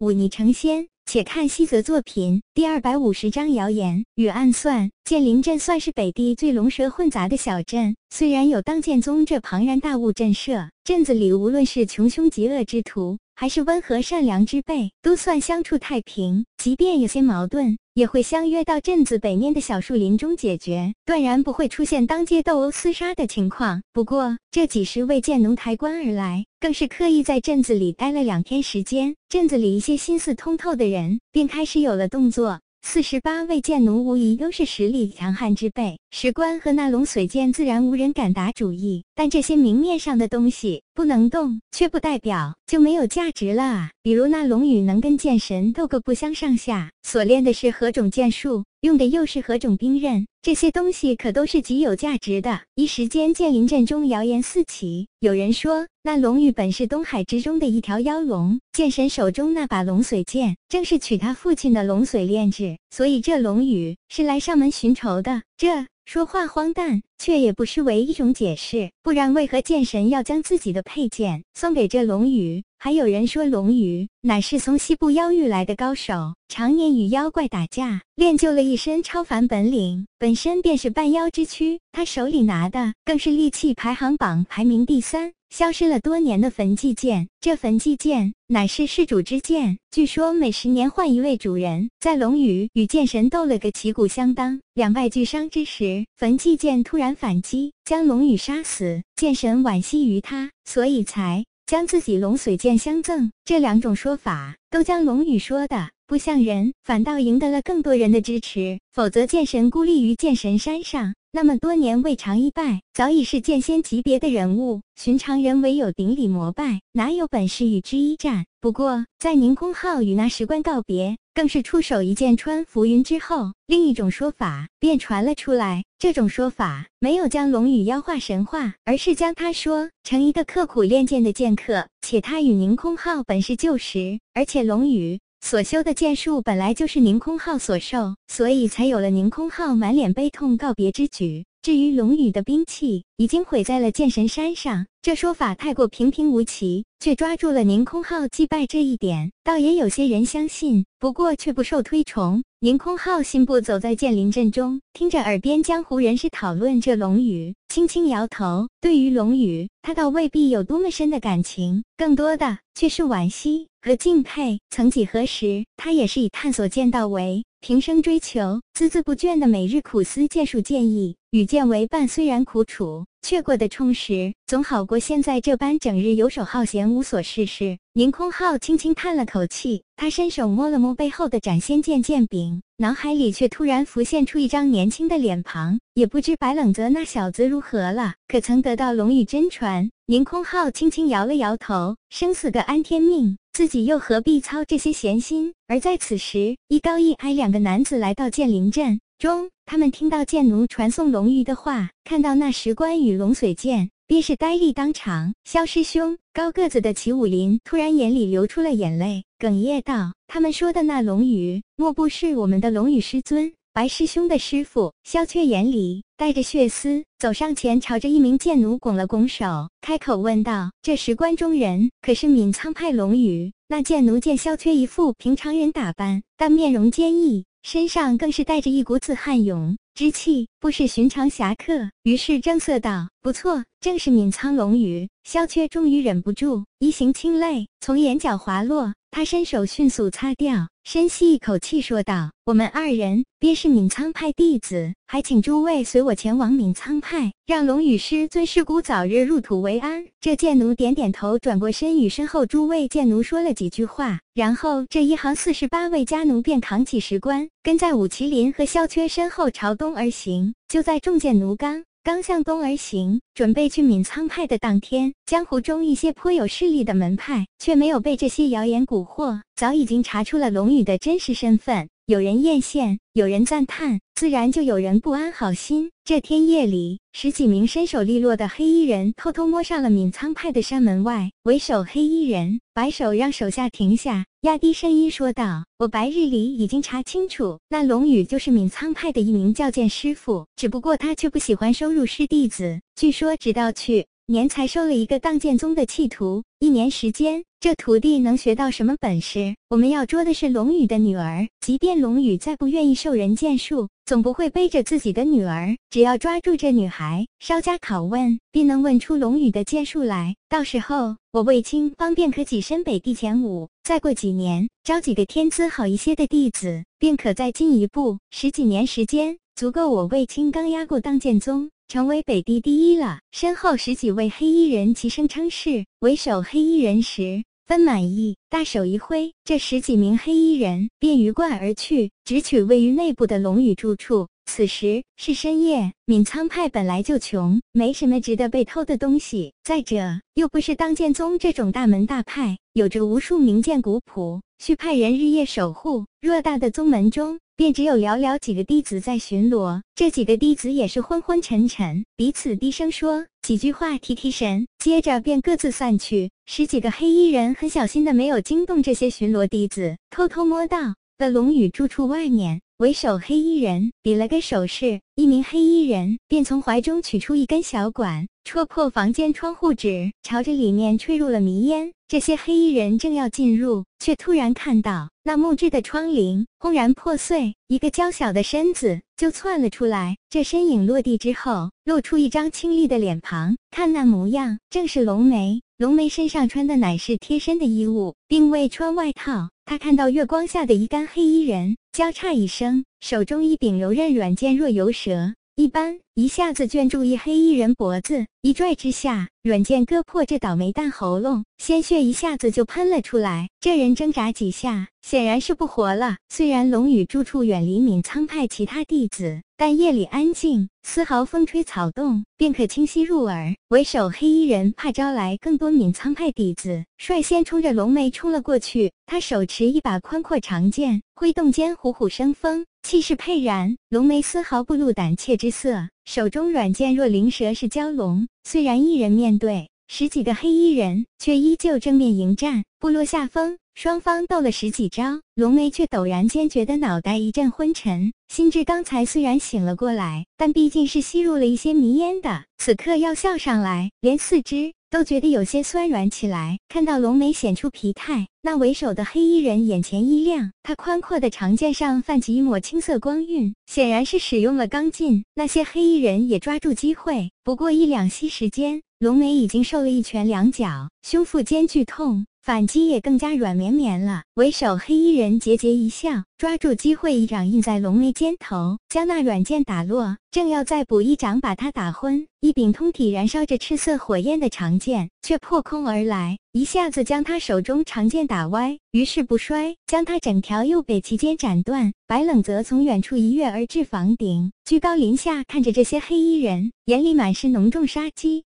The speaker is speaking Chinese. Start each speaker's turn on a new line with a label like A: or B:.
A: 忤逆成仙。且看西泽作品第二百五十章谣言与暗算。剑灵镇算是北地最龙蛇混杂的小镇，虽然有当剑宗这庞然大物震慑，镇子里无论是穷凶极恶之徒，还是温和善良之辈，都算相处太平。即便有些矛盾，也会相约到镇子北面的小树林中解决，断然不会出现当街斗殴厮杀的情况。不过这几十位剑奴抬棺而来，更是刻意在镇子里待了两天时间，镇子里一些心思通透的人便开始有了动作。四十八位剑奴无疑都是实力强悍之辈，石棺和那龙髓剑自然无人敢打主意。但这些明面上的东西不能动，却不代表就没有价值了啊！比如那龙羽能跟剑神斗个不相上下，所练的是何种剑术，用的又是何种兵刃，这些东西可都是极有价值的。一时间，剑林阵中谣言四起，有人说那龙羽本是东海之中的一条妖龙，剑神手中那把龙髓剑正是取他父亲的龙髓炼制，所以这龙羽是来上门寻仇的。这。说话荒诞，却也不失为一种解释。不然，为何剑神要将自己的佩剑送给这龙羽？还有人说，龙羽乃是从西部妖域来的高手，常年与妖怪打架，练就了一身超凡本领，本身便是半妖之躯。他手里拿的更是利器排行榜排名第三。消失了多年的焚寂剑，这焚寂剑乃是世主之剑，据说每十年换一位主人。在龙宇与剑神斗了个旗鼓相当、两败俱伤之时，焚寂剑突然反击，将龙宇杀死。剑神惋惜于他，所以才将自己龙髓剑相赠。这两种说法都将龙宇说的不像人，反倒赢得了更多人的支持。否则，剑神孤立于剑神山上。那么多年未尝一败，早已是剑仙级别的人物，寻常人唯有顶礼膜拜，哪有本事与之一战？不过，在宁空浩与那石棺告别，更是出手一剑穿浮云之后，另一种说法便传了出来。这种说法没有将龙宇妖化神化，而是将他说成一个刻苦练剑的剑客，且他与宁空浩本是旧识，而且龙宇。所修的剑术本来就是宁空浩所授，所以才有了宁空浩满脸悲痛告别之举。至于龙宇的兵器已经毁在了剑神山上，这说法太过平平无奇，却抓住了宁空浩祭拜这一点，倒也有些人相信，不过却不受推崇。宁空浩信步走在剑林镇中，听着耳边江湖人士讨论这龙语，轻轻摇头。对于龙语，他倒未必有多么深的感情，更多的却是惋惜和敬佩。曾几何时，他也是以探索剑道为。平生追求，孜孜不倦的每日苦思剑术剑艺，与剑为伴，虽然苦楚，却过得充实，总好过现在这般整日游手好闲、无所事事。宁空浩轻轻叹了口气，他伸手摸了摸背后的斩仙剑剑柄，脑海里却突然浮现出一张年轻的脸庞。也不知白冷泽那小子如何了，可曾得到龙羽真传？宁空浩轻轻摇了摇头，生死个安天命。自己又何必操这些闲心？而在此时，一高一矮两个男子来到剑灵镇中，他们听到剑奴传送龙玉的话，看到那石棺与龙髓剑，便是呆立当场。萧师兄，高个子的齐武林突然眼里流出了眼泪，哽咽道：“他们说的那龙羽，莫不是我们的龙羽师尊？”白师兄的师傅萧缺眼里带着血丝，走上前，朝着一名剑奴拱了拱手，开口问道：“这石棺中人可是闵苍派龙宇？”那剑奴见萧缺一副平常人打扮，但面容坚毅，身上更是带着一股子悍勇之气，不是寻常侠客。于是正色道：“不错，正是闵苍龙宇。”萧缺终于忍不住，一行清泪从眼角滑落。他伸手迅速擦掉，深吸一口气，说道：“我们二人便是闵苍派弟子，还请诸位随我前往闵苍派，让龙羽师尊师姑早日入土为安。”这剑奴点点头，转过身与身后诸位剑奴说了几句话，然后这一行四十八位家奴便扛起石棺，跟在武麒麟和萧缺身后朝东而行。就在众剑奴刚。刚向东而行，准备去闵苍派的当天，江湖中一些颇有势力的门派却没有被这些谣言蛊惑，早已经查出了龙宇的真实身份。有人艳羡，有人赞叹，自然就有人不安好心。这天夜里，十几名身手利落的黑衣人偷偷摸上了闵苍派的山门外。为首黑衣人摆手让手下停下，压低声音说道：“我白日里已经查清楚，那龙宇就是闵苍派的一名教剑师傅，只不过他却不喜欢收入师弟子。据说，直到去。”年才收了一个当剑宗的弃徒。一年时间，这徒弟能学到什么本事？我们要捉的是龙宇的女儿。即便龙宇再不愿意受人剑术，总不会背着自己的女儿。只要抓住这女孩，稍加拷问，必能问出龙宇的剑术来。到时候，我卫青方便可跻身北地前五。再过几年，招几个天资好一些的弟子，便可再进一步。十几年时间，足够我卫青刚压过当剑宗。成为北地第一了。身后十几位黑衣人齐声称是，为首黑衣人时分满意，大手一挥，这十几名黑衣人便鱼贯而去，直取位于内部的龙宇住处。此时是深夜，闵苍派本来就穷，没什么值得被偷的东西。再者，又不是当剑宗这种大门大派，有着无数名剑古谱，需派人日夜守护。偌大的宗门中。便只有寥寥几个弟子在巡逻，这几个弟子也是昏昏沉沉，彼此低声说几句话提提神，接着便各自散去。十几个黑衣人很小心的没有惊动这些巡逻弟子，偷偷摸到了龙宇住处外面。为首黑衣人比了个手势，一名黑衣人便从怀中取出一根小管，戳破房间窗户纸，朝着里面吹入了迷烟。这些黑衣人正要进入，却突然看到那木质的窗棂轰然破碎，一个娇小的身子就窜了出来。这身影落地之后，露出一张清丽的脸庞，看那模样，正是龙梅。龙梅身上穿的乃是贴身的衣物，并未穿外套。他看到月光下的一干黑衣人，交叉一声，手中一柄柔韧软剑，若游蛇一般，一下子卷住一黑衣人脖子，一拽之下，软剑割破这倒霉蛋喉咙，鲜血一下子就喷了出来。这人挣扎几下，显然是不活了。虽然龙宇住处远离闵苍派其他弟子。但夜里安静，丝毫风吹草动便可清晰入耳。为首黑衣人怕招来更多闵苍派弟子，率先冲着龙梅冲了过去。他手持一把宽阔长剑，挥动间虎虎生风，气势沛然。龙梅丝毫不露胆怯之色，手中软剑若灵蛇是蛟龙。虽然一人面对十几个黑衣人，却依旧正面迎战，不落下风。双方斗了十几招，龙梅却陡然间觉得脑袋一阵昏沉，心智刚才虽然醒了过来，但毕竟是吸入了一些迷烟的，此刻要笑上来，连四肢都觉得有些酸软起来。看到龙梅显出疲态，那为首的黑衣人眼前一亮，他宽阔的长剑上泛起一抹青色光晕，显然是使用了刚劲。那些黑衣人也抓住机会，不过一两息时间，龙梅已经受了一拳两脚，胸腹间剧痛。反击也更加软绵绵了。为首黑衣人桀桀一笑，抓住机会，一掌印在龙眉肩头，将那软剑打落。正要再补一掌把他打昏，一柄通体燃烧着赤色火焰的长剑却破空而来，一下子将他手中长剑打歪，于是不衰，将他整条右背齐肩斩断。白冷则从远处一跃而至房顶，居高临下看着这些黑衣人，眼里满是浓重杀机。